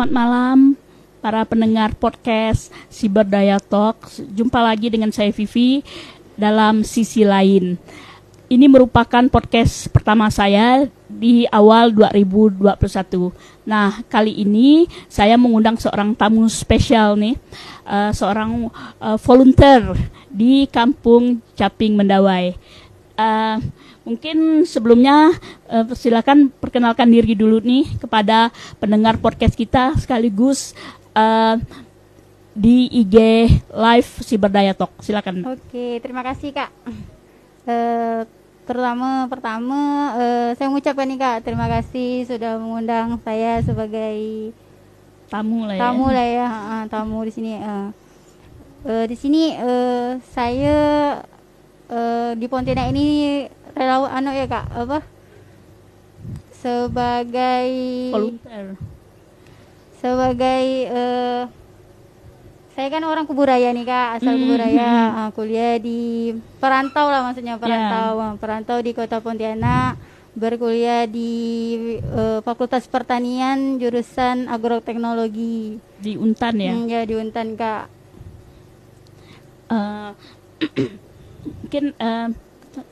Selamat malam para pendengar podcast Cyberdaya Talk. Jumpa lagi dengan saya Vivi dalam sisi lain. Ini merupakan podcast pertama saya di awal 2021. Nah, kali ini saya mengundang seorang tamu spesial nih, uh, seorang uh, volunteer di Kampung Caping Mendawai. Uh, Mungkin sebelumnya uh, silakan perkenalkan diri dulu nih kepada pendengar podcast kita sekaligus uh, di IG live si berdaya Talk. Silakan. Oke, terima kasih Kak. Uh, terutama pertama uh, saya mengucapkan nih Kak, terima kasih sudah mengundang saya sebagai tamu lah ya. Tamu lah ya, uh, tamu di sini. Uh, uh, di sini uh, saya uh, di Pontianak ini relawan anu ya kak apa? Sebagai volunteer. Sebagai uh, saya kan orang kuburaya nih kak asal mm, kuburaya. Uh, kuliah di perantau lah maksudnya perantau yeah. perantau di kota Pontianak berkuliah di uh, Fakultas Pertanian jurusan agroteknologi. Di Untan ya? Mm, ya di Untan kak. Uh, mungkin uh,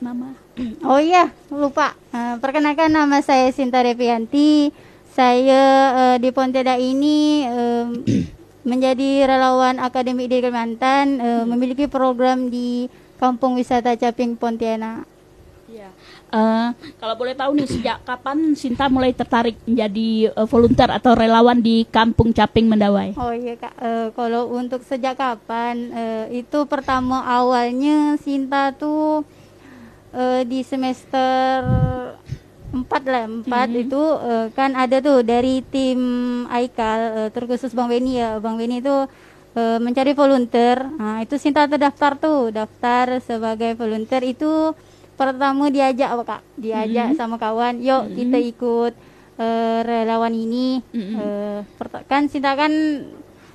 nama Oh iya, lupa. Uh, perkenalkan nama saya Sinta Revianti. Saya uh, di Ponteda ini uh, menjadi relawan Akademi di Kalimantan, uh, memiliki program di Kampung Wisata Caping Pontianak. Ya. Uh, kalau boleh tahu nih sejak kapan Sinta mulai tertarik menjadi uh, volunteer atau relawan di Kampung Caping Mendawai? Oh iya kak, uh, kalau untuk sejak kapan uh, itu pertama awalnya Sinta tuh uh, di semester empat lah empat mm-hmm. itu uh, kan ada tuh dari tim Aikal uh, terkhusus Bang Beni ya Bang Beni itu uh, mencari volunteer nah itu Sinta terdaftar tuh daftar sebagai volunteer itu pertama diajak apa kak diajak mm-hmm. sama kawan yuk mm-hmm. kita ikut uh, relawan ini mm-hmm. uh, kan Sinta kan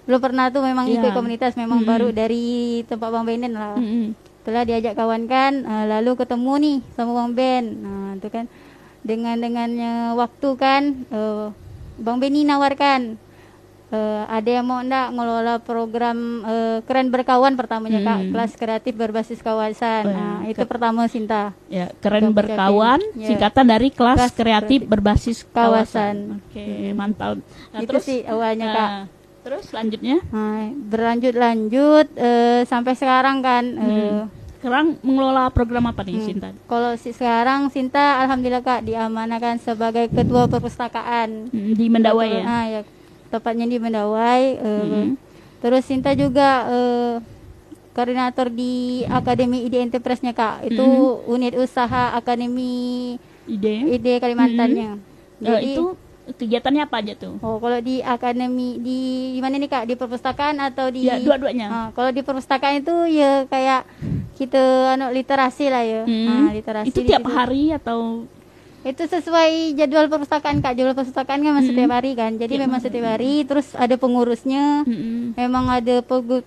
belum pernah tuh memang yeah. ikut komunitas memang mm-hmm. baru dari tempat Bang Benen lah mm-hmm setelah diajak kawan kan uh, lalu ketemu nih sama Bang Ben. Nah itu kan dengan dengannya waktu kan uh, Bang Beni nawarkan uh, ada yang mau ndak ngelola program uh, keren berkawan pertamanya hmm. kak kelas kreatif berbasis kawasan. Oh, nah itu pertama Sinta. Ya keren berkawan ya. singkatan dari kelas, kelas kreatif, kreatif berbasis kawasan, kawasan. oke okay, hmm. mantap. Nah, itu terus, sih awalnya uh, kak Terus selanjutnya? Nah, berlanjut lanjut uh, sampai sekarang kan. Hmm. Uh, sekarang mengelola program apa nih hmm. Sinta? Kalau si sekarang Sinta alhamdulillah Kak diamanahkan sebagai ketua perpustakaan hmm, di Mendawai ya. Nah, ya. Tepatnya di Mendawai. Uh, hmm. Terus Sinta juga uh, koordinator di Akademi Ide Enterprise-nya Kak. Itu hmm. unit usaha Akademi Ide Ide Kalimantannya. Hmm. Jadi uh, itu kegiatannya apa aja tuh? Oh, kalau di akademi di di mana nih Kak? Di perpustakaan atau di Ya, dua-duanya. Uh, kalau di perpustakaan itu ya kayak kita anu literasi lah ya. Hmm. Nah, literasi. Itu tiap hari atau itu sesuai jadwal perpustakaan kak. Jadwal perpustakaan kan masih setiap hari kan. Jadi ya, memang setiap hari terus ada pengurusnya. Hmm. memang ada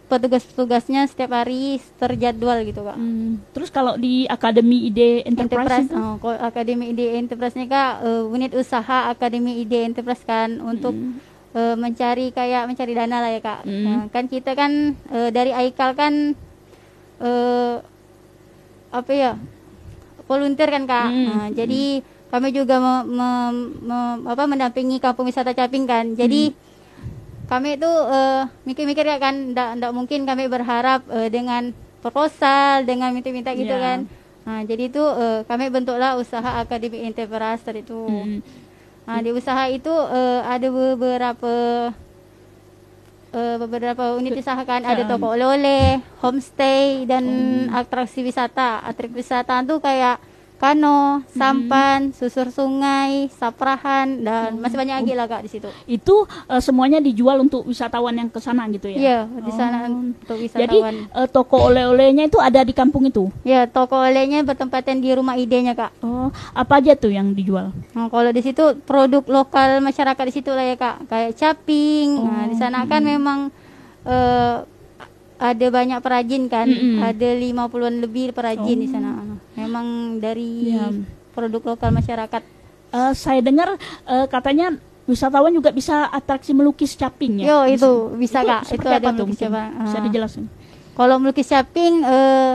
petugas-petugasnya setiap hari terjadwal gitu kak. Hmm. terus kalau di akademi ide enterprise, enterprise oh, kalau akademi ide enterprise nya kak uh, unit usaha akademi ide enterprise kan untuk uh, mencari kayak mencari dana lah ya kak. Hmm. nah, kan kita kan uh, dari Aikal kan uh, apa ya volunteer kan kak. Hmm. nah, jadi kami juga me, me, me, apa mendampingi kampung wisata Caping kan jadi hmm. kami itu uh, mikir-mikir ya kan ndak mungkin kami berharap uh, dengan proposal dengan minta-minta gitu yeah. kan nah jadi itu uh, kami bentuklah usaha akademi enterprise itu hmm. nah di usaha itu uh, ada beberapa uh, beberapa unit usaha kan ada toko oleh-oleh, homestay dan hmm. atraksi wisata. Atraksi wisata itu kayak kano, hmm. sampan, hmm. susur sungai, saprahan dan hmm. masih banyak lagi lah kak di situ. Itu uh, semuanya dijual untuk wisatawan yang ke sana gitu ya? Iya di sana oh. untuk wisatawan. Jadi uh, toko oleh-olehnya itu ada di kampung itu? Ya toko olehnya bertempatan di rumah idenya kak. Oh apa aja tuh yang dijual? Nah, kalau di situ produk lokal masyarakat di situ lah ya kak, kayak caping. Oh. Nah di sana kan hmm. memang uh, ada banyak perajin kan, mm -hmm. ada lima puluhan lebih perajin oh. di sana. Memang dari ya. produk lokal masyarakat. Uh, saya dengar uh, katanya wisatawan juga bisa atraksi melukis caping ya. Yo itu sini. bisa kak. Itu ada apa tuh melukis cabang. Bisa Ah. dijelasin. Kalau melukis caping, eh,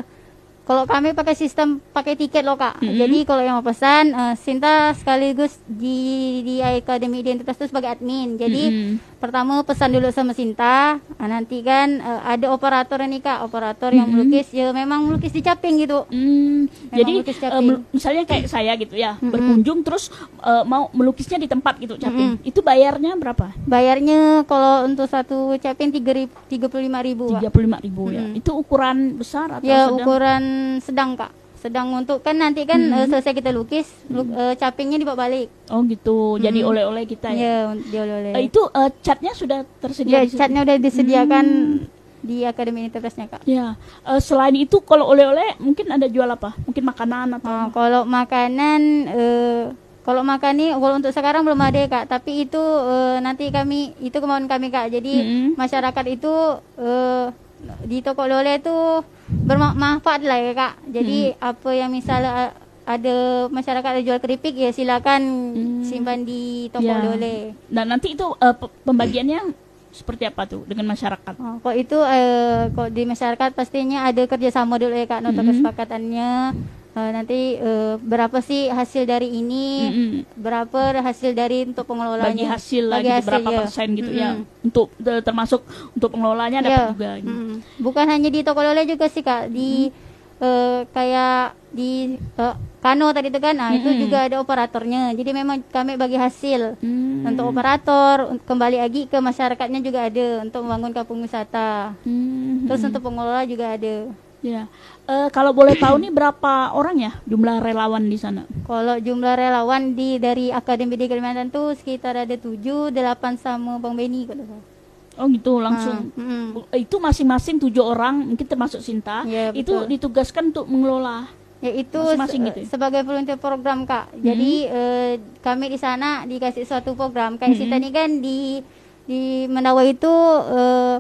kalau kami pakai sistem pakai tiket loh kak. Mm-mm. Jadi kalau yang mau pesan, eh, Sinta sekaligus di di Akademi Identitas itu sebagai admin. Jadi Mm-mm. pertama pesan dulu sama Sinta. ah, nanti kan eh, ada operator nih kak, operator yang Mm-mm. melukis. Ya memang melukis di caping gitu. Hmm, jadi mel- misalnya kayak saya gitu ya, Mm-mm. berkunjung terus eh, mau melukisnya di tempat gitu caping. Itu bayarnya berapa? Bayarnya kalau untuk satu caping tiga tiga puluh lima ribu. Tiga puluh lima ribu ya. Itu ukuran besar atau Ya sedang? ukuran sedang kak. Sedang untuk kan nanti kan Mm-mm. eh, selesai kita lukis, lu- eh, capingnya dibawa balik. Oh gitu. Jadi Mm-mm. oleh-oleh kita ya. Ya, dia oleh. Eh, itu eh, catnya sudah tersedia Ya, di situ? catnya udah disediakan Hmm. di Akademi Universitasnya kak. Ya, eh, selain itu kalau oleh-oleh mungkin ada jual apa? Mungkin makanan atau Nah, kalau makanan, eh, kalau makan nih, kalau untuk sekarang belum ada kak. Tapi itu eh, nanti kami, itu kemauan kami kak. Jadi Mm-mm. masyarakat itu eh, di toko oleh itu bermanfaat lah ya kak. Jadi apa yang misalnya ada masyarakat ada jual keripik ya silakan Hmm. simpan di toko Ya. oleh-oleh. Dan nanti itu pe- pembagiannya seperti apa tuh dengan masyarakat? Oh, kok itu eh, kok di masyarakat pastinya ada kerjasama dulu ya kak nota Mhm. kesepakatannya Eh, nanti eh, berapa sih hasil dari ini Mm-mm. berapa hasil dari untuk pengelolanya Bagi hasil Bagi lagi hasil, berapa ya. persen gitu ya. Mm-mm. Untuk de- termasuk untuk pengelolanya dapat Ya, juga. gitu. mm-mm. bukan hanya di toko oleh juga sih kak di eh, kayak di eh, Kano tadi itu kan nah itu Mm-mm. juga ada operatornya jadi memang kami bagi hasil Hmm. untuk operator kembali lagi ke masyarakatnya juga ada untuk membangun kampung wisata Hmm. terus untuk pengelola juga ada Ya. Eh, kalau boleh tahu nih berapa orang ya jumlah relawan di sana? Kalau jumlah relawan di dari Akademi di Kalimantan tuh sekitar ada 7, 8 sama Bang Beni kalau salah. Oh gitu langsung. Ah, mm. Bu- Itu masing-masing tujuh orang, mungkin termasuk Sinta. Ya, itu ditugaskan untuk mengelola. Ya itu Masing-masing se- gitu ya? sebagai volunteer program Kak. Jadi eh, kami di sana dikasih suatu program kayak Mhm. kita nih kan di di Mendawa itu eh,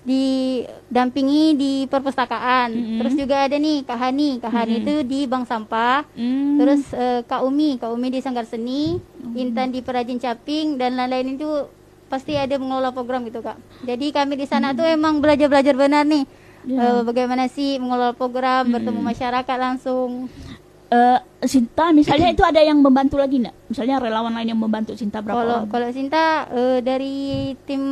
didampingi di perpustakaan. Mhm. Terus juga ada nih Kak Hani. Kak Hani Mhm. itu di Bank Sampah. Hmm. Terus eh, Kak Umi, Kak Umi di Sanggar Seni, Hmm. Intan di Perajin Caping dan lain-lain itu pasti ada mengelola program gitu kak. Jadi kami di sana tuh emang belajar-belajar benar nih, Hmm. Ya. Eh, bagaimana sih mengelola program, Hmm. bertemu masyarakat langsung. Eh, Sinta misalnya itu ada yang membantu lagi nggak? Misalnya relawan lain yang membantu Sinta berapa Kalau orang? kalau Sinta eh, dari tim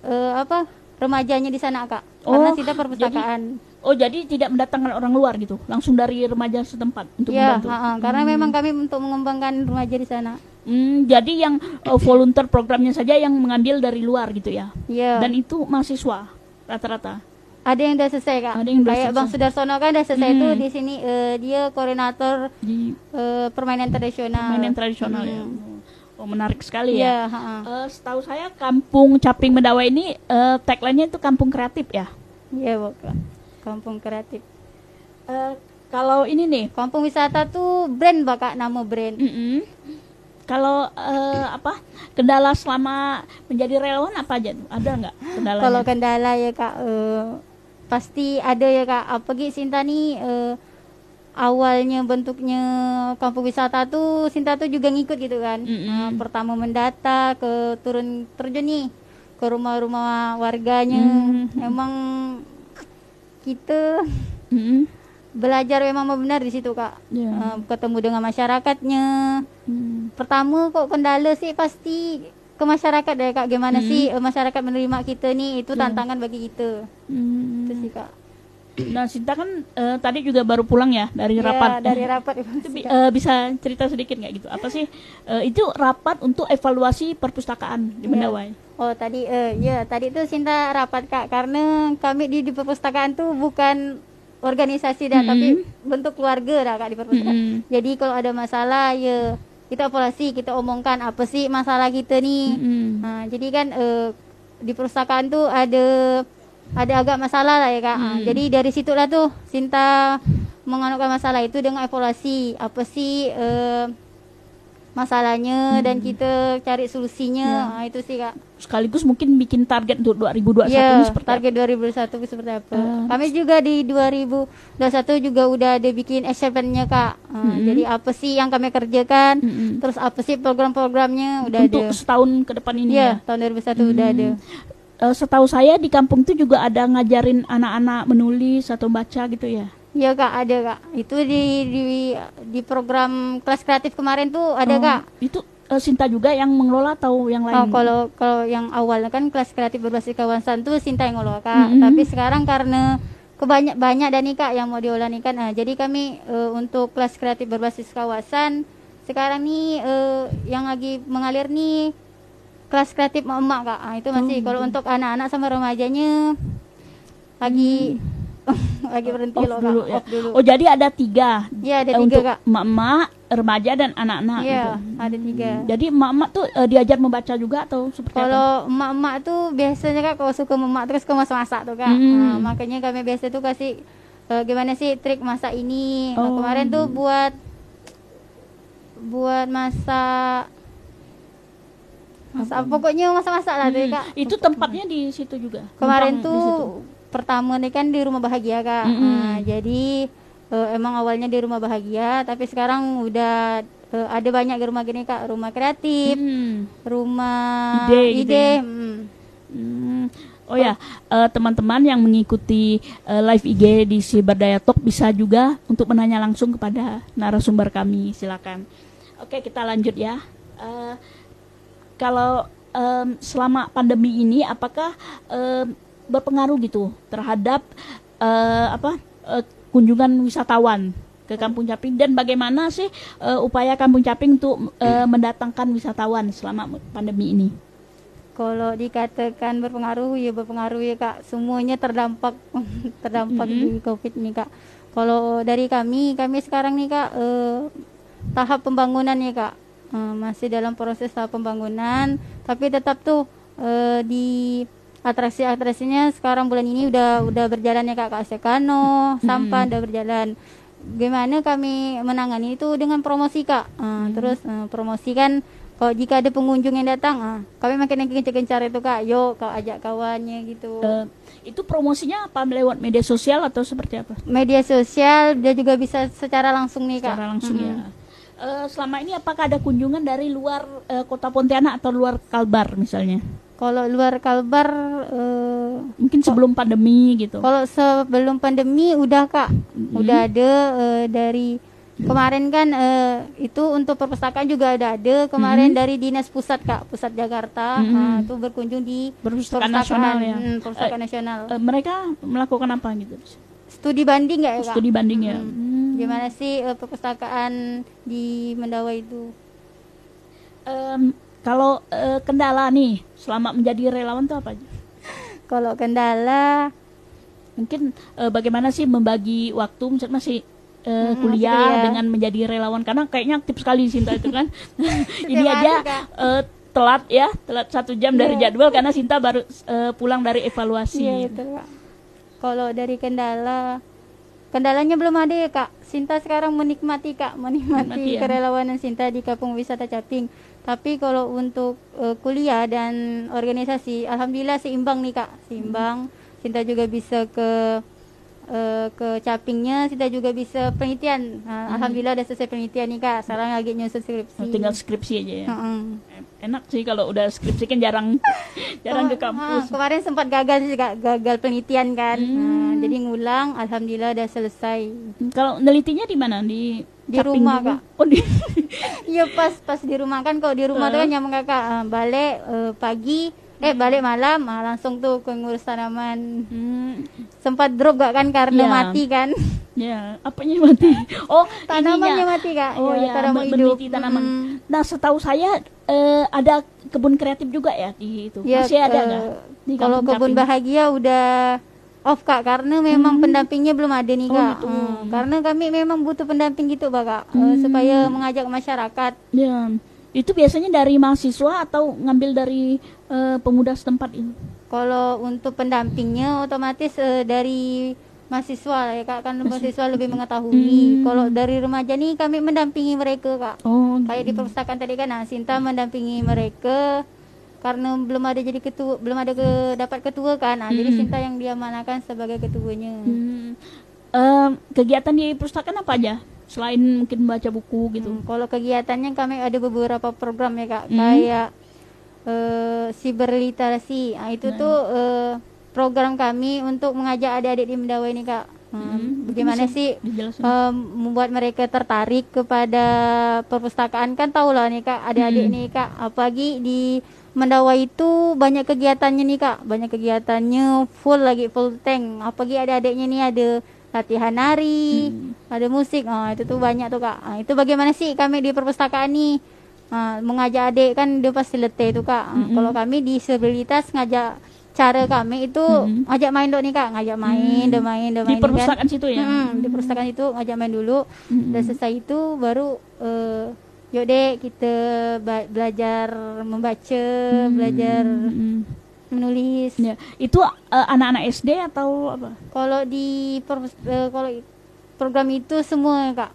eh, apa remajanya di sana kak, karena Oh, Sinta perpustakaan. Oh jadi tidak mendatangkan orang luar gitu, langsung dari remaja setempat untuk Ya, membantu. ha-ha, karena memang kami untuk mengembangkan remaja di sana. Hmm, jadi yang eh, volunteer programnya saja yang mengambil dari luar gitu ya. Iya. Dan itu mahasiswa rata-rata. Ada yang udah selesai kak. Ada yang udah Kayak selesai. Bang Sudarsono kan udah selesai Hmm. tuh di sini eh, dia koordinator Di eh, permainan tradisional. mainan tradisional ya. Hmm. Oh menarik sekali ya. Ha-ha. Eh, setahu saya kampung Caping Mendawa ini eh, tagline-nya itu kampung kreatif ya. Iya, Kak. Kampung kreatif. Eh, kalau ini nih, Kampung wisata tuh brand, Kak, nama brand. mm-mm. kalau eh, apa kendala selama menjadi relawan apa aja tuh? Ada nggak kendalanya? Kalau kendala ya, Kak, eh, pasti ada ya, Kak. Apalagi Sinta nih eh, awalnya bentuknya kampung wisata tuh Sinta tuh juga ngikut gitu kan. Mm-mm. Eh, pertama mendata ke turun terjun nih ke rumah-rumah warganya. Mm. Emang kita Mm-mm. belajar memang benar di situ, Kak. Ya. Eh, ketemu dengan masyarakatnya. Hmm. pertama kok kendala sih pasti ke masyarakat deh kak gimana Hmm. sih eh, masyarakat menerima kita nih itu Ya. tantangan bagi kita Hmm. itu sih kak Nah, Sinta kan eh, tadi juga baru pulang ya dari Ya, rapat. dari rapat Itu bi- Kak. eh, bisa cerita sedikit nggak gitu? Apa sih eh, itu rapat untuk evaluasi perpustakaan di Ya. Mendawai? oh tadi eh ya tadi tuh Sinta rapat kak karena kami di, di perpustakaan tuh bukan organisasi dah Mm-mm. tapi bentuk keluarga dah kak di perpustakaan Mm-mm. jadi kalau ada masalah ya kita evaluasi kita omongkan apa sih masalah kita nih Mm-mm. Nah, jadi kan eh, di perpustakaan tuh ada ada agak masalah lah ya kak. Hmm. jadi dari situlah tuh Sinta menganukan masalah itu dengan evaluasi apa sih eh, masalahnya dan Hmm. kita cari solusinya. Ya. Ah, itu sih Kak. Sekaligus mungkin bikin target untuk 2021 Ya, ini seperti target 2021 seperti apa? Eh, Kami juga di 2021 juga udah ada bikin achievement-nya Kak. Ah, Mm-mm. Jadi apa sih yang kami kerjakan? apa? Mm-mm. Terus apa sih program-programnya udah Untuk ada. setahun ke depan ini ya. Iya, tahun 2021 udah Hmm. ada. Eh, setahu saya di kampung itu juga ada ngajarin anak-anak menulis atau baca gitu ya. Iya kak, ada kak. Itu di di di program kelas kreatif kemarin tuh ada Oh, kak. Itu eh, Sinta juga yang mengelola atau yang lain? Oh, kalau kalau yang awalnya kan kelas kreatif berbasis kawasan tuh Sinta yang ngelola kak. Mm-mm. Tapi sekarang karena kebanyak banyak dan nih kak yang mau diolah nih kan. Nah, jadi kami eh, untuk kelas kreatif berbasis kawasan sekarang nih eh, yang lagi mengalir nih kelas kreatif emak kak. Ah, itu masih Oh, kalau gitu. untuk anak-anak sama remajanya lagi lagi berhenti Off loh kak. dulu ya. Off dulu. Oh jadi ada tiga. Iya ada Eh, tiga untuk kak. emak-emak, remaja dan anak-anak. Iya gitu. ada tiga. Jadi emak-emak tuh eh, diajar membaca juga atau seperti? Kalau emak-emak tuh biasanya kak kalau suka memak terus ke masak-masak tuh kak. Hmm. Nah, makanya kami biasa tuh kasih eh, gimana sih trik masak ini. Nah, Oh. kemarin tuh buat buat masak masak pokoknya masak-masak lah tuh Hmm, kak. Itu tempatnya di situ juga. Kemarin tuh pertama nih kan di rumah bahagia kak. Mm-mm. Nah, jadi eh, emang awalnya di rumah bahagia, tapi sekarang udah eh, ada banyak di rumah gini kak, rumah kreatif, Hmm. rumah Ide gitu ide. ya. mm. Hmm. Oh ya, eh, teman-teman yang mengikuti live IG di si Berdaya Talk bisa juga untuk menanya langsung kepada narasumber kami. Silakan. Oke, kita lanjut ya. Kalau em, selama pandemi ini, apakah em, berpengaruh gitu terhadap eh, apa eh, kunjungan wisatawan ke Kampung Caping dan bagaimana sih eh, upaya Kampung Caping untuk eh, mendatangkan wisatawan selama pandemi ini? Kalau dikatakan berpengaruh ya berpengaruh ya kak. Semuanya terdampak terdampak Mhm. di covid nih kak. Kalau dari kami, kami sekarang nih kak eh, tahap pembangunan ya kak. Eh, masih dalam proses tahap pembangunan. Tapi tetap tuh eh, di atraksi-atraksinya sekarang bulan ini udah udah berjalan ya kak. Kak Sekano, Sampan udah berjalan. Gimana kami menangani itu dengan promosi kak. Eh, Terus eh, promosi kan kalau jika ada pengunjung yang datang, ah, kami makin yang gencar-gencar itu kak, yuk kau ajak kawannya gitu. Eh, itu promosinya apa lewat media sosial atau seperti apa? Media sosial dia juga bisa secara langsung nih kak. Secara langsung Mm-mm. ya. Eh, selama ini apakah ada kunjungan dari luar eh, kota Pontianak atau luar Kalbar misalnya? Kalau luar Kalbar, eh, Mungkin sebelum pandemi gitu. kalau sebelum pandemi udah kak, Mm-mm. udah ada eh, dari kemarin kan eh, itu untuk perpustakaan juga ada ada kemarin dari dinas pusat kak, pusat Jakarta, Mm-mm. ah, itu berkunjung di Perpustakaan nasional ya. mm, perpustakaan nasional. Eh, mereka melakukan apa gitu? Studi banding nggak ya kak? Studi banding ya. Mm. Hmm. Gimana sih eh, perpustakaan di Mendawa itu? Em, kalau eh, kendala nih selama menjadi relawan itu apa aja? Kalau kendala, Mungkin eh, bagaimana sih membagi waktu misalnya masih eh, Mm, masih kuliah kuliah. dengan menjadi relawan karena kayaknya aktif sekali Sinta itu kan. Ini aja eh, telat ya, telat satu jam dari Iya. jadwal karena Sinta baru eh, pulang dari evaluasi. iya betul kak. Kalau dari kendala, kendalanya belum ada ya kak. Sinta sekarang menikmati kak, menikmati Menikmati, ya. kerelawanan Sinta di Kampung Wisata Caping. Tapi kalau untuk eh, kuliah dan organisasi, alhamdulillah seimbang nih kak, seimbang. Sinta juga bisa ke eh, ke Capingnya, Sinta juga bisa penelitian. Nah, Alhamdulillah udah selesai penelitian nih kak. Sekarang lagi nyusun skripsi. Oh, Tinggal skripsi aja ya. Heeh. Enak sih kalau udah skripsi kan jarang jarang ke Kema- kampus. ah, kemarin sempat gagal sih Kak, gagal penelitian kan. Hmm. Nah, jadi ngulang, alhamdulillah udah selesai. Kalau nelitinya di mana? Di Di Caping rumah, juga? Kak. Oh di Iya pas pas di rumah kan kalau di rumah tuh kan nyamuk Kakak ah, balik eh, pagi eh balik malam ah, langsung tuh ke ngurus tanaman. Hmm, Sempat drop gak kan karena Iya. mati kan. ya, apanya mati? Oh, Tanamannya ininya. mati Kak. Oh Iya, ya, tanaman hidup. tanaman. Mm. Nah, setahu saya eh, ada kebun kreatif juga ya di itu. Ya, Masih ada eh, nggak? Kalau kebun bahagia udah off kak karena memang pendampingnya belum ada nih Hmm. Oh, kak. gitu. Hmm, karena kami memang butuh pendamping gitu pak kak Eh, Hmm. supaya mengajak masyarakat. Ya, itu biasanya dari mahasiswa atau ngambil dari eh, pemuda setempat itu? Kalau untuk pendampingnya otomatis eh, dari mahasiswa ya kak kan mahasiswa lebih mengetahui Hmm. kalau dari remaja nih kami mendampingi mereka kak Oh, kayak di perpustakaan tadi kan nah, Sinta mendampingi mereka karena belum ada jadi ketua belum ada ke dapat ketua kan nah, jadi Hmm. Sinta yang diamanakan sebagai ketuanya Hmm. Em, kegiatan di perpustakaan apa aja? Selain mungkin baca buku gitu. Hmm, kalau kegiatannya kami ada beberapa program ya kak Hmm. kayak cyber literasi nah, itu Nah. tuh eh, program kami untuk mengajak adik-adik di Mendawa ini kak Hmm, Hmm, bagaimana bisa sih em, membuat mereka tertarik kepada perpustakaan kan tahu lah nih kak adik-adik Hmm. nih kak apalagi di Mendawa itu banyak kegiatannya nih kak banyak kegiatannya full lagi full tank apalagi adik-adiknya nih ada latihan nari Hmm. ada musik oh, itu tuh banyak tuh kak Ah, itu bagaimana sih kami di perpustakaan nih Ah, mengajak adik kan dia pasti letih tuh kak Mm-mm. kalau kami disabilitas ngajak cara kami itu Mm-mm. ngajak main dok nih kak ngajak main Hmm. main udah di main kan. perpustakaan situ ya. Mm-mm, di perpustakaan itu ngajak main dulu Mm-mm. dan selesai itu baru eh, yuk dek kita belajar membaca Hmm. belajar Mm-mm. Menulis Ya, itu eh, anak-anak SD atau apa? kalau di perpus- eh, kalau program itu semua kak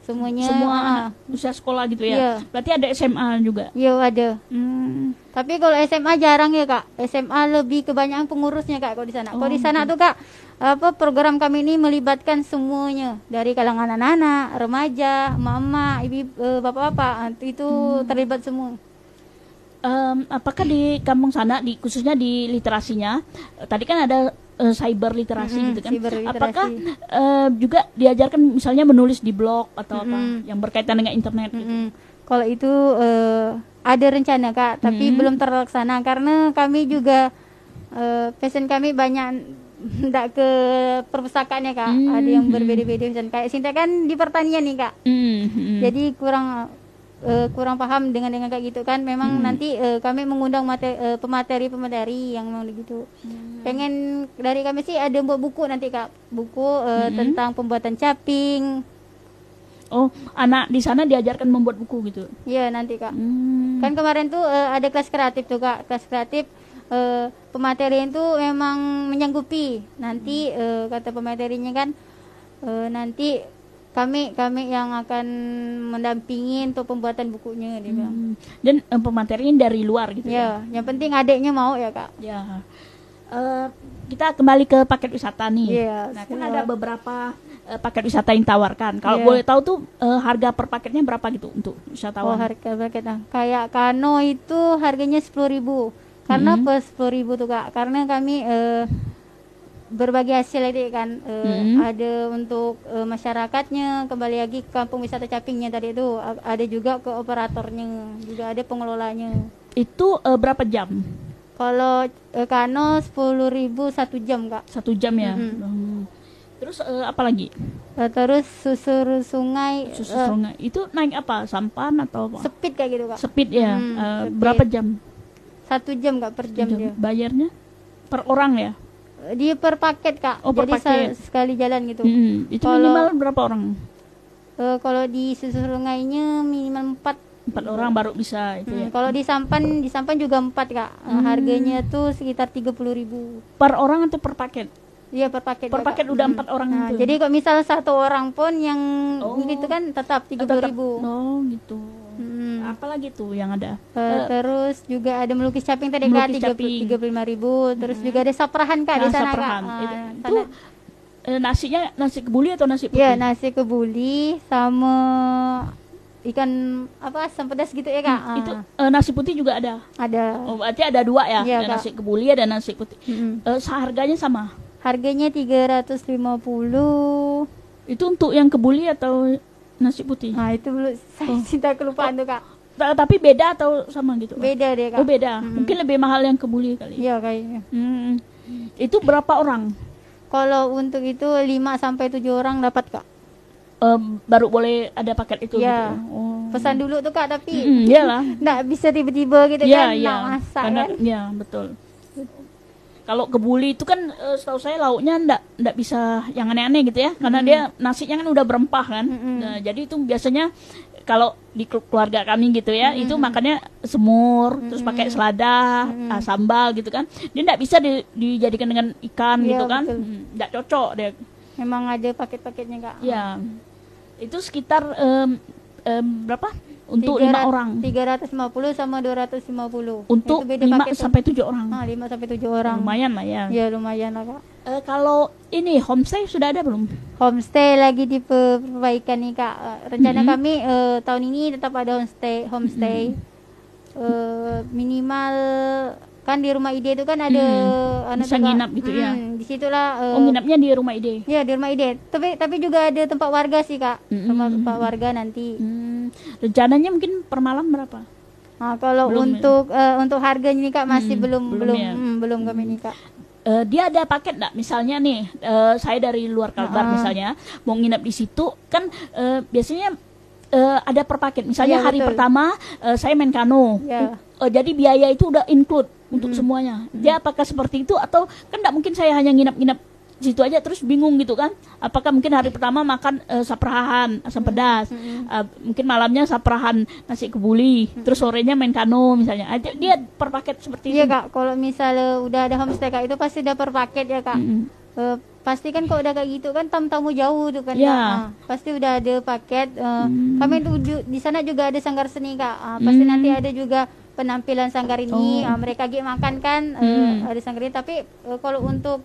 semuanya Semua anak usia sekolah gitu ya. Iya. Berarti ada SMA juga. ya ada Hmm. tapi kalau SMA jarang ya kak SMA lebih kebanyakan pengurusnya kak kalau di sana kalau di Oh, sana tuh kak apa program kami ini melibatkan semuanya dari kalangan anak-anak remaja mama ibu eh, bapak-bapak itu Hmm. terlibat semua Em, apakah di kampung sana, di khususnya di literasinya, eh, tadi kan ada eh, cyber literasi Mm-mm, gitu kan? cyber literasi. Apakah eh, juga diajarkan misalnya menulis di blog atau apa Mm-mm. yang berkaitan dengan internet? gitu? Mm-mm. Kalau itu eh, ada rencana kak, tapi Mm-mm. belum terlaksana karena kami juga eh, passion kami banyak ndak ke perpustakaan ya kak. Hmm, Ada yang hmm. berbeda-beda. Kayak Sinta kan di pertanian nih kak, Hmm, hmm. jadi kurang eh, kurang paham dengan dengan kayak gitu kan. Memang Hmm. nanti eh, kami mengundang mate- eh, pemateri-pemateri yang mau gitu. Hmm. Pengen dari kami sih ada buat buku nanti kak, buku eh, Hmm. tentang pembuatan caping. Oh, anak di sana diajarkan membuat buku gitu. Iya nanti kak. Hmm. Kan kemarin tuh eh, ada kelas kreatif tuh kak, kelas kreatif eh, pematerian tuh memang menyanggupi. Nanti eh, kata pematerinya kan eh, nanti kami kami yang akan mendampingi untuk pembuatan bukunya dia bilang. Hmm. Dan eh, pematerinya dari luar gitu Ya, yang penting adiknya mau ya kak. Ya. Eh, kita kembali ke paket wisata nih. Iya, Nah, kan ada beberapa eh, paket wisata yang tawarkan. Kalau Iya. boleh tahu tuh eh, harga per paketnya berapa gitu untuk Oh wisatawan? harga berapa nah. Kayak kano itu harganya sepuluh ribu. Karena Hmm. per sepuluh ribu tuh kak. Karena kami eh, berbagi hasil tadi kan eh, Hmm. ada untuk eh, masyarakatnya kembali lagi ke kampung wisata capingnya tadi itu ada juga ke operatornya juga ada pengelolanya Itu eh, berapa jam? kalau eh, kano sepuluh ribu satu jam kak Satu jam ya. Mm-mm. Hmm. Terus eh, apa lagi? Eh, terus susur sungai Susu eh, sungai. Itu naik apa? Sampan atau apa? speed kayak gitu kak Speed ya. Hmm, Eh, speed. berapa jam? satu jam kak per jam, dia Bayarnya per orang ya? Dia per paket kak Oh, per jadi paket. sekali jalan gitu Hmm. Itu Kalau- minimal berapa orang? Eh, kalau di susur sungainya minimal empat Empat orang baru bisa itu ya. Hmm, kalau di sampan di sampan juga empat kak Hmm. harganya tuh sekitar tiga puluh ribu Per orang atau per paket? Iya per paket. Per ya, paket udah Hmm. empat orang Nah, itu. jadi kalau misal satu orang pun yang Oh. gitu kan tetap tiga puluh ribu. Oh gitu. Hmm. Apalagi tuh yang ada? Eh, terus juga ada melukis caping tadi kak Melukis. Hmm. tiga puluh lima ribu. Terus juga ada saprahan kak di nah, sana saprahan. kak. Ah, Itu, sana. itu, eh, nasinya nasi kebuli atau nasi putih? Iya nasi kebuli sama ikan apa asam pedas gitu ya kak. Hmm, Itu eh, nasi putih juga ada. ada. Oh, berarti ada dua ya? Ada Kak. nasi kebuli ada nasi putih. Mm-mm. Eh, seharganya sama. Harganya tiga ratus lima puluh. Itu untuk yang kebuli atau nasi putih? Nah itu belum saya Oh. cinta kelupaan tuh kak. Ta- Tapi beda atau sama gitu? Beda deh kak. Oh beda. Mm-mm. Mungkin lebih mahal yang kebuli kali. Iya kayaknya. Hmm. Itu berapa orang? Kalau untuk itu 5 sampai 7 orang dapat Kak. Eh, baru boleh ada paket itu Iya. gitu. Oh. Pesan dulu tuh Kak, tapi Mm-mm, iyalah. nggak bisa tiba-tiba gitu Iya, kan, iya. nak masak Karena kan. ya, betul. Kalau kebuli itu kan eh, setahu saya lauknya ndak ndak bisa yang aneh-aneh gitu ya. Karena dia nasinya kan udah berempah kan. Mm-mm. Nah, jadi itu biasanya kalau di kelu- keluarga kami gitu ya, itu makannya semur, terus pakai selada, ah, sambal gitu kan. Dia tidak bisa di- dijadikan dengan ikan Iya, gitu kan, betul. tidak cocok dia. Memang ada paket-paketnya kak. Ya, itu sekitar em, em, berapa untuk lima orang, 350 sama 250. untuk Itu beda lima paket tuh. sampai tujuh orang. Ah, 5 sampai 7 orang. Lumayan lah ya. Ya lumayan lah kak. Eh, kalau ini homestay sudah ada belum? Homestay lagi diperbaikan nih kak. Eh, Rencana Mhm. kami eh, tahun ini tetap ada homestay. Homestay. Eh, minimal kan di rumah ide itu kan ada Hmm, anu bisa nginap gitu ya? Hmm, Di situlah. eh, Oh, nginapnya di rumah ide. Ya di rumah ide. Tapi tapi juga ada tempat warga sih kak. Mhm. Tempat, tempat warga nanti. Hmm, rencananya mungkin per malam berapa? Nah, kalau Belum ya? untuk eh, untuk harganya nih kak masih Hmm, belum belum belum ya? hmm, belum kami nih kak. Eh, dia ada paket nggak? Misalnya nih, eh, saya dari luar Kalbar Ah. misalnya mau nginap di situ, kan eh, biasanya eh, ada per paket. Misalnya Iya, hari betul. pertama eh, saya main kano, Ya. Eh, jadi biaya itu udah include untuk semuanya. Dia apakah seperti itu atau kan nggak mungkin saya hanya nginap-nginap situ aja terus bingung gitu kan? Apakah mungkin hari pertama makan eh, saprahan asam pedas, Eh, mungkin malamnya saprahan nasi kebuli, terus sorenya main kano misalnya. Ada dia per paket seperti Iya itu. kak. Kalau misalnya udah ada homestay kak itu pasti udah per paket ya kak. Mm-mm. Eh, pasti kan kalau udah kayak gitu kan tamu-tamu jauh tuh kan Ya. Kak. Ah, pasti udah ada paket eh, Hmm. kami tuh di, sana juga ada sanggar seni kak Ah, pasti Hmm. nanti ada juga penampilan sanggar ini Oh. Ah, mereka lagi makan kan eh, Hmm. ada sanggar ini tapi eh, kalau untuk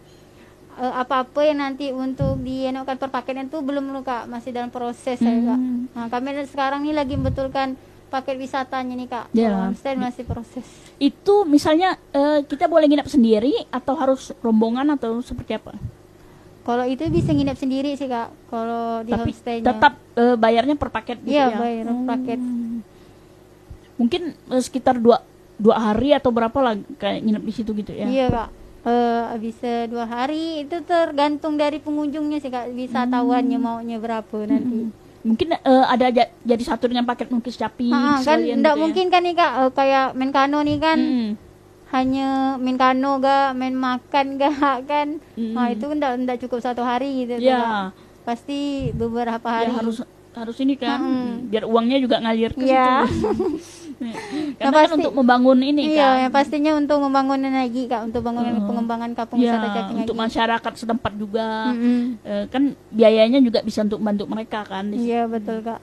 apa-apa yang nanti untuk dienokkan per paketnya itu belum loh kak masih dalam proses saya kak Hmm. nah, kami sekarang nih lagi membetulkan paket wisatanya nih kak Ya. Kalau homestay masih proses Itu misalnya eh, kita boleh nginap sendiri atau harus rombongan atau seperti apa? kalau itu bisa nginep sendiri sih kak kalau di Tapi homestaynya tetap eh, bayarnya per paket gitu Iya, ya? bayar per paket. Mungkin eh, sekitar dua dua hari atau berapa lah kayak nginep di situ gitu ya? Iya kak. Eh bisa dua hari itu tergantung dari pengunjungnya sih kak wisatawannya Hmm. maunya berapa nanti. Mungkin eh, ada ja- jadi satu dengan paket melukis capi Ah, kan enggak gitu ya? mungkin kan nih kak eh, kayak main kano nih kan Mm-mm. hanya main kano gak main makan gak kan. Mm-mm. Nah itu enggak enggak cukup satu hari gitu. Ya. Kak. Pasti beberapa Ya hari. harus harus ini kan Mm-mm. biar uangnya juga ngalir ke Iya. situ. Karena kan pasti- untuk membangun ini Iya, kan. yang pastinya untuk membangun lagi kak, untuk bangunan Oh. pengembangan kampung Ya, wisata Caping untuk masyarakat setempat juga. Mm-mm. Eh, kan biayanya juga bisa untuk membantu mereka kan. di situ. Iya betul kak.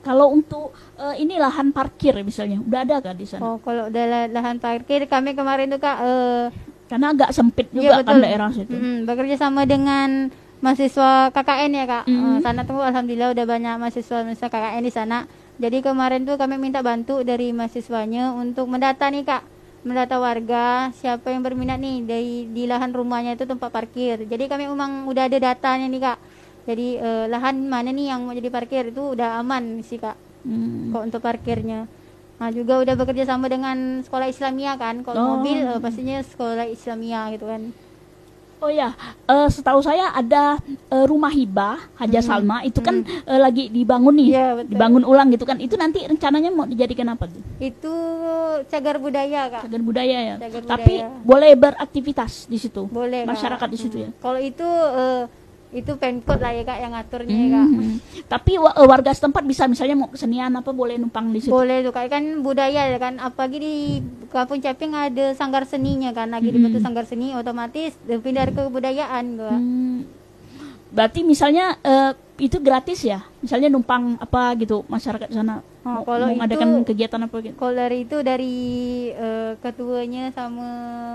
Kalau untuk eh, ini lahan parkir misalnya, udah ada kan di sana? Oh kalau udah lah- lahan parkir kami kemarin tuh kak eh, Karena agak sempit Iya, juga kan betul. daerah situ. Mm, bekerja sama dengan mahasiswa KKN ya kak. Mm. Eh, sana tuh alhamdulillah udah banyak mahasiswa mahasiswa KKN di sana. Jadi kemarin tuh kami minta bantu dari mahasiswanya untuk mendata nih kak, mendata warga siapa yang berminat nih dari di lahan rumahnya itu tempat parkir. Jadi kami memang udah ada datanya nih kak. Jadi eh, lahan mana nih yang mau jadi parkir itu udah aman sih kak. Hmm. Kok untuk parkirnya. Nah juga udah bekerja sama dengan sekolah Islamia kan. Kalau Oh. mobil eh, pastinya sekolah Islamia gitu kan. Oh ya, eh, setahu saya ada eh, rumah hibah Haja Salma itu kan eh, lagi dibangun nih, betul. dibangun ulang gitu kan. Itu nanti rencananya mau dijadikan apa tuh? Itu cagar budaya kak. Cagar budaya ya. Cagar Tapi budaya. boleh beraktivitas di situ. Boleh Kak. Masyarakat di situ ya. Hmm. Kalau itu eh, itu pemkot lah ya kak yang ngaturnya ya kak. Mhm. Tapi eh, warga setempat bisa misalnya mau kesenian apa boleh numpang di situ. Boleh tuh kak kan budaya ya kan. Apalagi di Kampung Caping ada sanggar seninya kan. Lagi Mhm. dibentuk sanggar seni otomatis pindah ke kebudayaan kak. Hmm. Berarti misalnya eh, itu gratis ya? Misalnya numpang apa gitu masyarakat sana Oh, mau, kalau itu- mengadakan kegiatan apa gitu? Kalau dari itu dari eh, ketuanya sama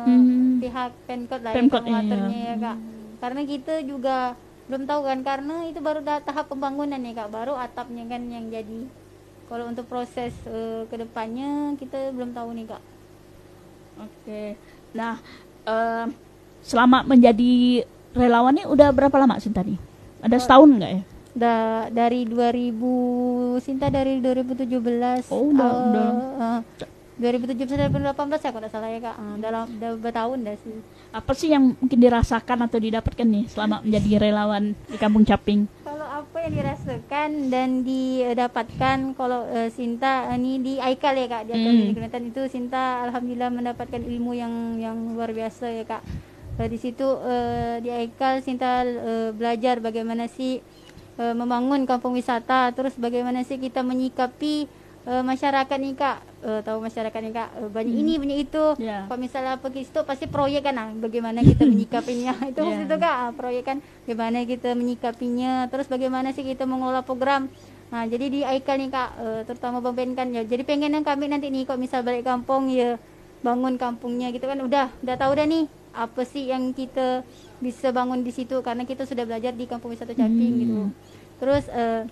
Hmm. pihak pemkot lah Pemkot, yang mengaturnya iya. ya kak. Karena kita juga belum tahu kan karena itu baru tahap pembangunan ya kak, baru atapnya kan yang jadi. Kalau untuk proses eh, ke depannya kita belum tahu nih kak. Oke. Nah, eh, selama menjadi relawan ini udah berapa lama sih tadi? Ada setahun nggak ya? Da, dari 2000 Sinta dari 2017 Oh, udah- eh, udah. eh, 2017 2018 ya kalau tidak salah ya kak Eh, dalam udah bertahun dah sih Apa sih yang mungkin dirasakan atau didapatkan nih selama menjadi relawan di Kampung Caping? Kalau apa yang dirasakan dan didapatkan kalau eh, Sinta ini di Aikal ya kak di Hmm. Mini Kelantan itu Sinta alhamdulillah mendapatkan ilmu yang yang luar biasa ya kak. Eh, di situ eh, di Aikal Sinta eh, belajar bagaimana sih eh, membangun kampung wisata terus bagaimana sih kita menyikapi eh, masyarakat nih kak. Eh, tahu masyarakat nih kak. Eh, banyak ini banyak itu. Ya. kalau misalnya pergi situ pasti proyek kan ah, bagaimana kita menyikapinya. Itu yeah. itu kak. Ah, proyek kan bagaimana kita menyikapinya. Terus bagaimana sih kita mengelola program. Nah jadi di Aikal nih kak eh, terutama Bang Ben kan ya. Jadi pengen yang kami nanti nih kok misal balik kampung ya bangun kampungnya gitu kan. Udah udah tahu dah nih apa sih yang kita bisa bangun di situ. Karena kita sudah belajar di kampung wisata Caping Hmm. gitu. Terus eh,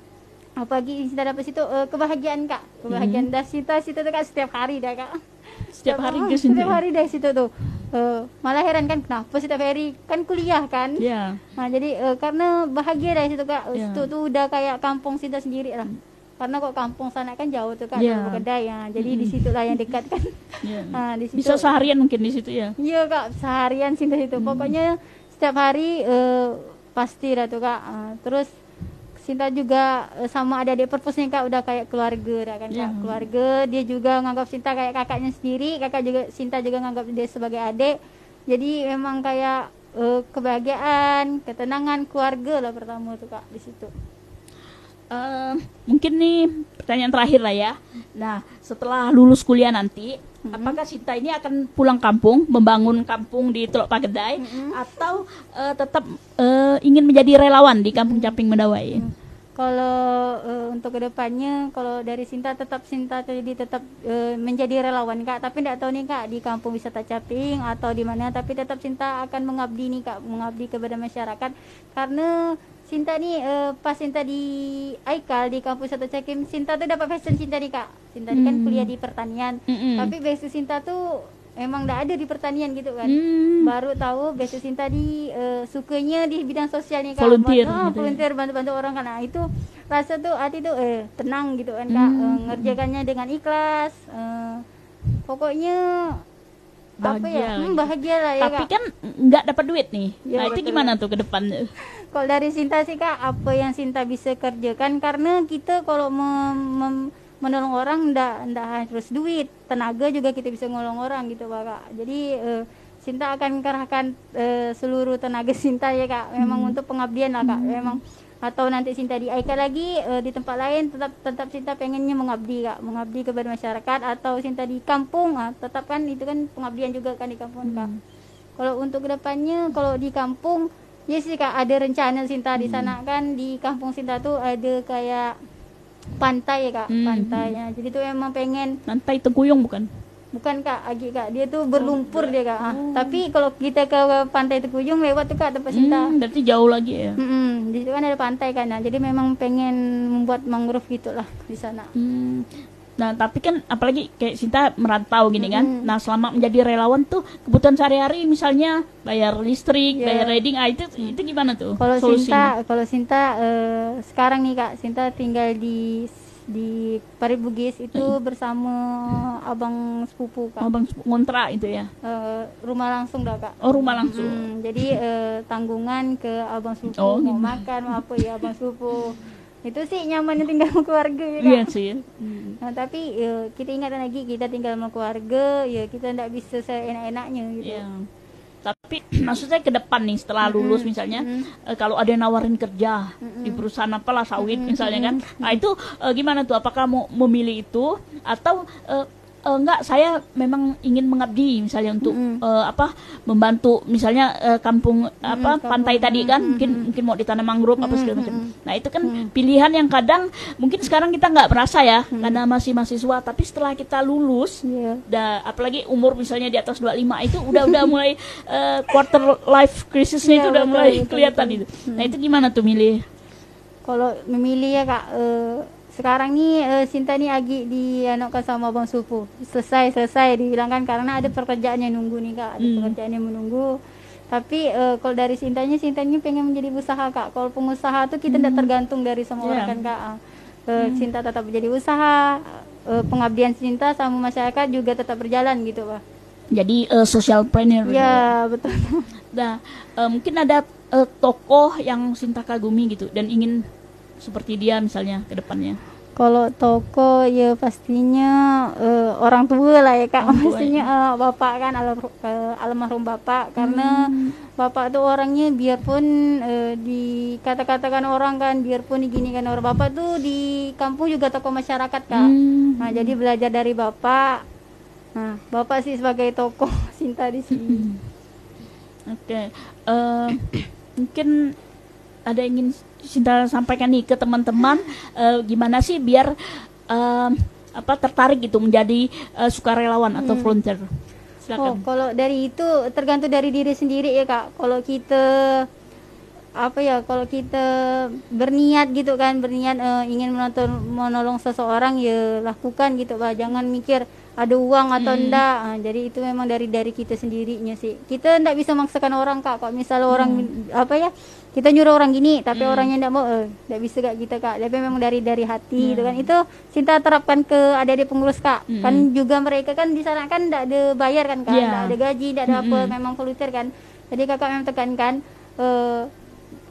apa lagi yang kita dapat situ Eh, kebahagiaan kak. Kebahagiaan dah situ situ tuh kak setiap hari dah kak. Hmm. Setiap hari sini. setiap hari dari situ tuh Eh, malah heran kan kenapa setiap hari kan kuliah kan? Ya. nah jadi eh, karena bahagia dari situ kak. Ya. situ tuh udah kayak kampung Sinta sendiri lah. Karena kok kampung sana kan jauh tuh kan Ya. yeah. kedai ya jadi di situ lah yang dekat kan. Ya. nah di situ. Bisa seharian mungkin di situ ya. iya kak. Seharian Sinta situ. Pokoknya setiap hari eh, pasti lah tuh kak. Ah, terus Sinta juga eh, sama ada adik perpusnya kak. Udah kayak keluarga kan kak? Ya. keluarga dia juga nganggap Sinta kayak kakaknya sendiri. Kakak juga Sinta juga nganggap dia sebagai adik. Jadi memang kayak eh, kebahagiaan ketenangan keluarga lah pertama tuh kak di situ. Eh, mungkin nih pertanyaan terakhir lah ya. Nah, setelah lulus kuliah nanti, apakah Sinta ini akan pulang kampung, membangun kampung di Teluk Pagedai, atau eh, tetap eh, ingin menjadi relawan di Kampung Caping Mendawai? Kalau eh, untuk ke depannya, kalau dari Sinta tetap Sinta jadi tetap eh, menjadi relawan kak. Tapi tidak tahu nih kak di kampung wisata Caping atau di mana. Tapi tetap Sinta akan mengabdi nih kak, mengabdi kepada masyarakat. Karena Sinta nih eh, pas Sinta di Aikal di kampung wisata Caping, Sinta tuh dapat passion Sinta nih kak. Sinta ini kan Hmm. kuliah di pertanian. Mm-mm. Tapi basic Sinta tuh emang tidak ada di pertanian gitu kan Hmm. baru tahu basic Sinta di eh, sukanya di bidang sosial nih kak Volunteer Bantu- ah, gitu ya. volunteer bantu-bantu orang kan nah itu rasa tuh hati tuh eh tenang gitu kan kak Hmm. Eh, ngerjakannya dengan ikhlas eh, pokoknya apa ya hmm, bahagia lah ya Tapi kak kan nggak dapat duit nih. Ya, nah, itu gimana tuh ke depan? kalau dari Sinta sih kak apa yang Sinta bisa kerjakan karena kita kalau mem- mem- menolong orang ndak ndak harus duit. Tenaga juga kita bisa nolong orang gitu Pak, kak. Jadi eh, Sinta akan kerahkan eh, seluruh tenaga Sinta ya kak. Memang untuk pengabdian lah kak. Memang. Atau nanti Sinta di Aika lagi eh, di tempat lain tetap tetap Sinta pengennya mengabdi kak. Mengabdi kepada masyarakat atau Sinta di kampung ah, tetap kan itu kan pengabdian juga kan di kampung kak. Kalau untuk ke depannya kalau di kampung ya sih kak ada rencana Sinta di sana kan di kampung Sinta tuh ada kayak pantai ya kak Hmm. pantainya jadi tuh emang pengen Nantai Teguyung bukan? bukan kak Agi kak dia tuh berlumpur dia kak Ah, tapi kalau kita ke pantai Tekuyung lewat tuh kak tempat Sinta Hmm, berarti jauh lagi ya. Mm-mm, di situ kan ada pantai kan nah, jadi memang pengen membuat mangrove gitulah di sana Hmm. Nah, tapi kan apalagi kayak Sinta merantau gini kan. Nah, selama menjadi relawan tuh kebutuhan sehari-hari misalnya bayar listrik, Ya. bayar reading, ah itu itu gimana tuh? Kalau? Sinta, kalau Sinta eh, sekarang nih Kak, Sinta tinggal di di Paribugis itu bersama abang sepupu Kak. Oh, Bang ngontrak itu ya. Eh, rumah langsung dah Kak. Oh, rumah langsung. Hmm, jadi eh, tanggungan ke abang sepupu Oh, mau gitu. makan mau apa ya abang sepupu. Itu sih nyamannya tinggal sama keluarga ya. Iya sih. Hmm. Nah, tapi eh, kita ingatkan lagi kita tinggal sama keluarga, ya kita tidak bisa seenak-enaknya gitu. Iya. Tapi maksudnya ke depan nih setelah lulus misalnya eh, kalau ada yang nawarin kerja di perusahaan apalah sawit misalnya kan. Nah, itu eh, gimana tuh? Apakah mau memilih itu atau eh, eh, enggak saya memang ingin mengabdi misalnya untuk eh, apa membantu misalnya eh, kampung apa kampung. pantai tadi kan mungkin mungkin mau ditanam mangrove apa segala macam. Nah, itu kan pilihan yang kadang mungkin sekarang kita nggak merasa ya karena masih mahasiswa tapi setelah kita lulus Iya. da, apalagi umur misalnya di atas 25 itu udah udah mulai eh, quarter life crisisnya Iya, itu udah betul, mulai betul, kelihatan betul. itu. Nah, itu gimana tuh milih? Kalau memilih ya kak, eh, sekarang nih eh, Sinta nih lagi dianakkan sama abang supu. Selesai selesai dibilangkan karena ada pekerjaan yang nunggu nih kak, ada Hmm. pekerjaan yang menunggu. Tapi eh, kalau dari Sintanya, Sintanya pengen menjadi usaha kak. Kalau pengusaha tuh kita tidak tergantung dari semua Iya. orang kan kak. Ah, eh, Sinta tetap menjadi usaha, eh, pengabdian Sinta sama masyarakat juga tetap berjalan gitu pak. Jadi eh, social planner. Ya betul. Nah, eh, mungkin ada eh, tokoh yang Sinta kagumi gitu dan ingin seperti dia misalnya ke depannya. Kalau toko ya pastinya eh, orang tua lah ya kak, Orang maksudnya eh, bapak kan almarhum, eh, almarhum bapak karena Hmm. bapak tuh orangnya biarpun eh, dikata-katakan orang kan, biarpun diginikan orang bapak tuh di kampung juga tokoh masyarakat kak. Hmm. Nah jadi belajar dari bapak. Nah bapak sih sebagai tokoh Sinta di sini. Oke, Eh, mungkin ada yang ingin Sinta sampaikan nih ke teman-teman eh, gimana sih biar eh, apa tertarik gitu menjadi eh, sukarelawan atau volunteer? Oh, Silakan. kalau dari itu tergantung dari diri sendiri ya kak. Kalau kita apa ya, kalau kita berniat gitu kan, berniat eh, ingin menonton, menolong seseorang ya lakukan gitu pak. Jangan mikir ada uang atau Hmm. enggak. Ah, jadi itu memang dari dari kita sendirinya sih. Kita enggak bisa memaksakan orang kak. Kalau misal orang apa ya, kita nyuruh orang gini, tapi Hmm. orangnya enggak mau, eh, enggak bisa kak kita kak. Tapi memang dari dari hati gitu Hmm. kan. Itu Sinta terapkan ke adik-adik pengurus kak. Hmm. Kan juga mereka kan di sana kan enggak ada bayar kan kak, Iya. enggak ada gaji, enggak ada apa, Mm-mm. memang volunteer kan. Jadi kakak memang tekankan eh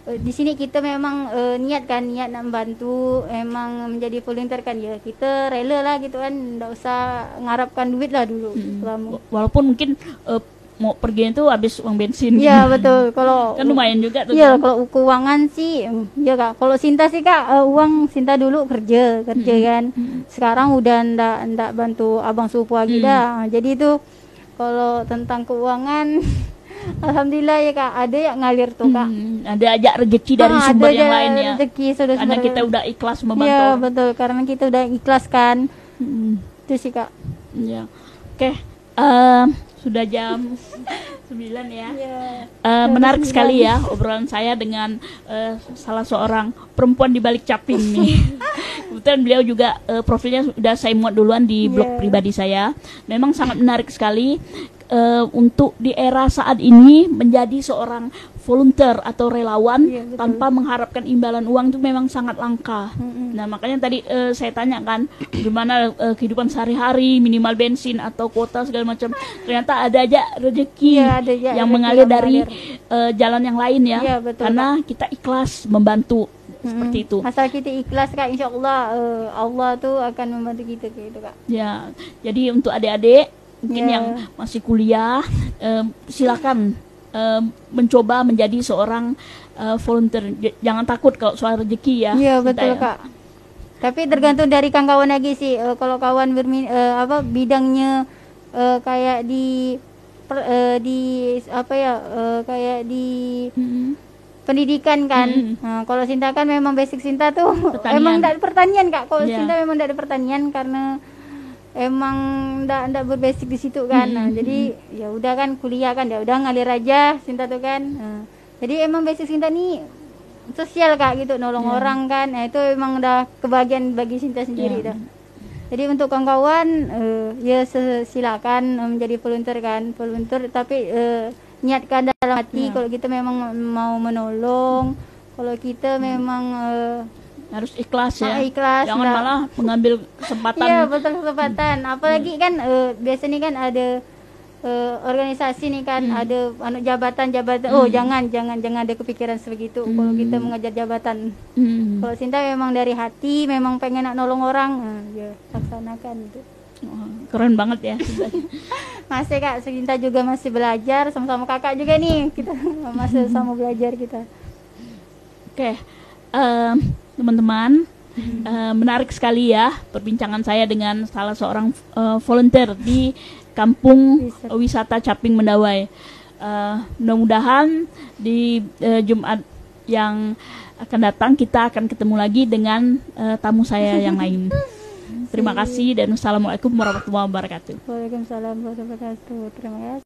eh, di sini kita memang eh, niat kan niat nak membantu emang menjadi volunteer kan ya kita rela lah gitu kan enggak usah ngarapkan duit lah dulu Mm. selama Wa- Walaupun mungkin eh, mau pergi itu habis uang bensin. Iya betul kalau kan lumayan juga tuh. Iya kan. kalau keuangan sih iya kak kalau Sinta sih kak eh, uang Sinta dulu kerja kerja Mm. kan sekarang udah ndak ndak bantu abang sepupu lagi Mm. dah jadi itu kalau tentang keuangan Alhamdulillah ya kak ada yang ngalir tuh kak Hmm, ada aja rezeki dari Ah, sumber ada yang lain ya. rezeki sudah Karena sumber- kita udah ikhlas membantu. Iya betul karena kita udah ikhlas kan Hmm. itu sih kak Ya. Oke, em, sudah jam 9 ya. Eh, menarik sembilan. sekali ya obrolan saya dengan eh, salah seorang perempuan di balik caping nih. Kebetulan beliau juga eh, profilnya sudah saya muat duluan di blog Iya. pribadi saya. Memang sangat menarik sekali eh, untuk di era saat ini menjadi seorang volunteer atau relawan Iya, betul. tanpa mengharapkan imbalan uang itu memang sangat langka. Mm-mm. Nah makanya tadi eh, saya tanya kan gimana eh, kehidupan sehari-hari minimal bensin atau kuota segala macam ternyata ada aja rezeki Iya, ada aja yang rezeki mengalir yang dari eh, jalan yang lain ya Iya, betul, karena kita ikhlas membantu seperti Mm-mm. itu asal kita ikhlas kak insya Allah eh, Allah tuh akan membantu kita gitu kak ya jadi untuk adik-adik mungkin Iya. yang masih kuliah eh, silakan eh, mencoba menjadi seorang eh, volunteer J- jangan takut kalau soal rezeki ya Iya betul ya. kak. Tapi tergantung dari kawan lagi sih. Eh, kalau kawan bermin eh, apa bidangnya eh, kayak di per- eh, di apa ya eh, kayak di Mm-mm. pendidikan kan. Mm. Nah, kalau Sinta kan memang basic Sinta tuh Pertanian. emang tidak pertanian kak. Kalau Iya. Sinta memang tidak pertanian karena emang tidak tidak berbasic di situ kan. Nah, jadi ya udah kan kuliah kan ya udah ngalir aja Sinta tuh kan. Nah, jadi emang basic Sinta nih sosial kak gitu nolong Iya. orang kan. Nah, itu emang udah kebagian bagi Sinta sendiri Iya. dah. Jadi untuk kawan-kawan eh, ya silakan eh, menjadi volunteer kan, volunteer tapi eh, niatkan dalam hati Iya. kalau kita memang mau menolong, kalau kita memang eh, harus ikhlas ya ah, ikhlas jangan nggak- malah mengambil kesempatan Iya betul kesempatan. Apalagi kan eh, biasanya kan ada eh, organisasi nih kan Hmm. ada anu jabatan-jabatan. Oh jangan jangan jangan ada kepikiran sebegitu kalau Hmm. kita mengejar jabatan. Hmm. Kalau Sinta memang dari hati, memang pengen nak nolong orang, nah, ya laksanakan itu. Oh, keren banget ya Masih kak, Sinta juga masih belajar sama-sama kakak juga nih kita masih sama belajar kita. Oke, em, teman-teman, eh, menarik sekali ya perbincangan saya dengan salah seorang eh, volunteer di Kampung Wisata. Wisata Caping Mendawai. Eh, mudah-mudahan di eh, Jumat yang akan datang kita akan ketemu lagi dengan eh, tamu saya yang lain. Terima kasih dan wassalamualaikum warahmatullahi wabarakatuh. Waalaikumsalam warahmatullahi wabarakatuh. Terima kasih.